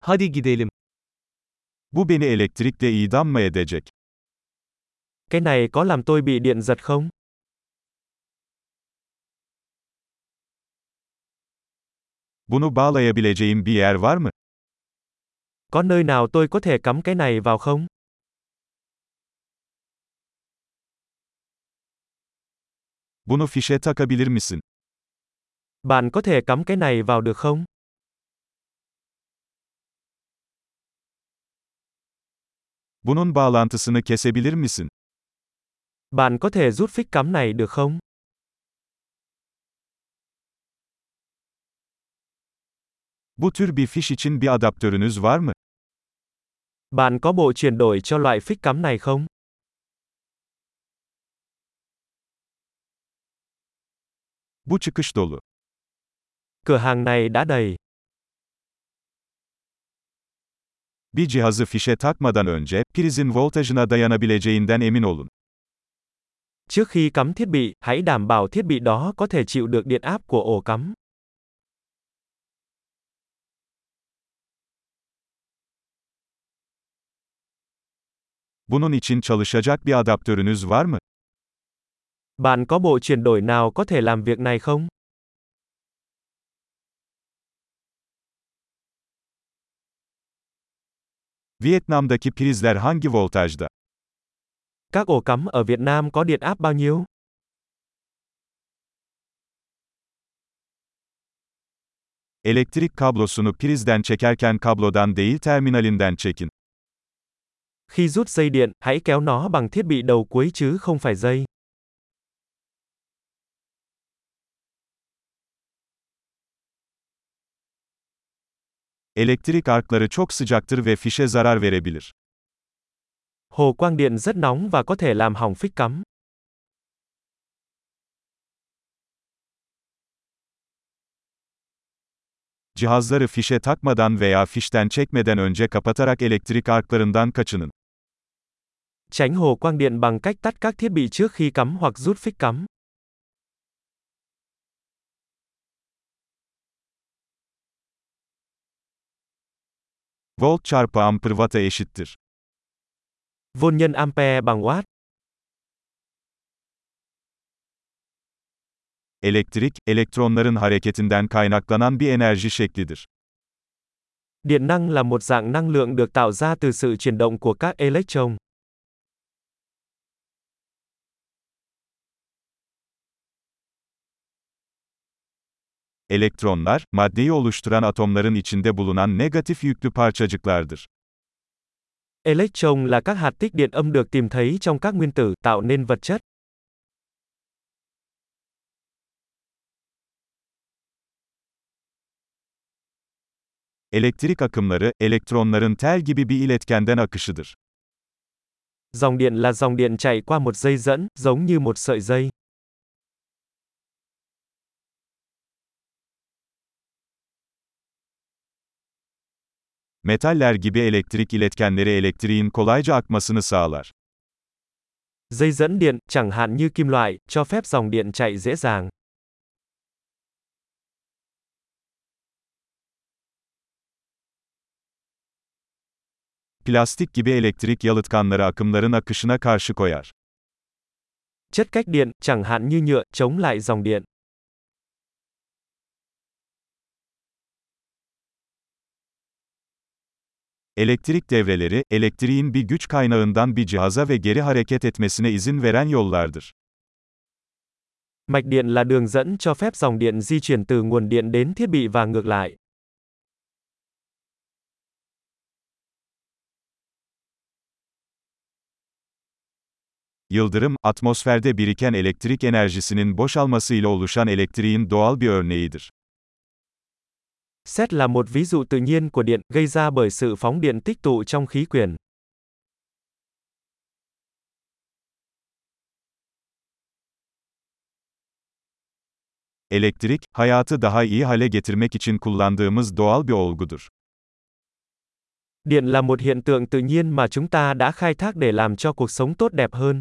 Hadi gidelim. Bu beni elektrikle idam mı edecek? Cái này có làm tôi bị điện giật không? Bunu bağlayabileceğim bir yer var mı? Có nơi nào tôi có thể cắm cái này vào không? Bunu fişe takabilir misin? Bạn có thể cắm cái này vào được không? Bunun bağlantısını kesebilir misin? Bạn có thể rút phích cắm này được không? Bu tür bir fiş için bir adaptörünüz var mı? Bạn có bộ chuyển đổi cho loại phích cắm này không? Bu çıkış dolu. Cửa hàng này đã đầy. Bir cihazı fişe takmadan önce, prizin voltajına dayanabileceğinden emin olun. Trước khi cắm thiết bị, hãy đảm bảo thiết bị đó có thể chịu được điện áp của ổ cắm. Bunun için çalışacak bir adaptörünüz var mı? Bạn có bộ chuyển đổi nào có thể làm việc này không? Vietnam'daki prizler hangi voltajda? Các ổ cắm ở Việt Nam có điện áp bao nhiêu? Elektrik kablosunu prizden çekerken kablodan değil terminalinden çekin. Khi rút dây điện, hãy kéo nó bằng thiết bị đầu cuối chứ không phải dây. Elektrik arkları çok sıcaktır ve fişe zarar verebilir. Hồ quang điện rất nóng và có thể làm hỏng phích cắm. Cihazları fişe takmadan veya fişten çekmeden önce kapatarak elektrik arklarından kaçının. Tránh hồ quang điện bằng cách tắt các thiết bị trước khi cắm hoặc rút phích cắm. Volt çarpı amper watt'a eşittir. Volt nhân ampere bằng watt. Elektrik, elektronların hareketinden kaynaklanan bir enerji şeklidir. Điện năng là một dạng năng lượng được tạo ra từ sự chuyển động của các electron. Elektronlar, maddeyi oluşturan atomların içinde bulunan negatif yüklü parçacıklardır. Electron là các hạt tích điện âm được tìm thấy trong các nguyên tử, tạo nên vật chất. Elektrik akımları, elektronların tel gibi bir iletkenden akışıdır. Dòng điện là dòng điện chạy qua một dây dẫn, giống như một sợi dây. Metaller gibi elektrik iletkenleri elektriğin kolayca akmasını sağlar. Dây dẫn điện, chẳng hạn như kim loại, cho phép dòng điện chạy dễ dàng. Plastik gibi elektrik yalıtkanları akımların akışına karşı koyar. Chất cách điện, chẳng hạn như nhựa, chống lại dòng điện. Elektrik devreleri, elektriğin bir güç kaynağından bir cihaza ve geri hareket etmesine izin veren yollardır. Mạch điện là đường dẫn cho phép dòng điện di chuyển từ nguồn điện đến thiết bị và ngược lại. Yıldırım, atmosferde biriken elektrik enerjisinin boşalmasıyla oluşan elektriğin doğal bir örneğidir. Sét là một ví dụ tự nhiên của điện, gây ra bởi sự phóng điện tích tụ trong khí quyển. Elektrik, hayatı daha iyi hale getirmek için kullandığımız doğal bir olgudur. Điện là một hiện tượng tự nhiên mà chúng ta đã khai thác để làm cho cuộc sống tốt đẹp hơn.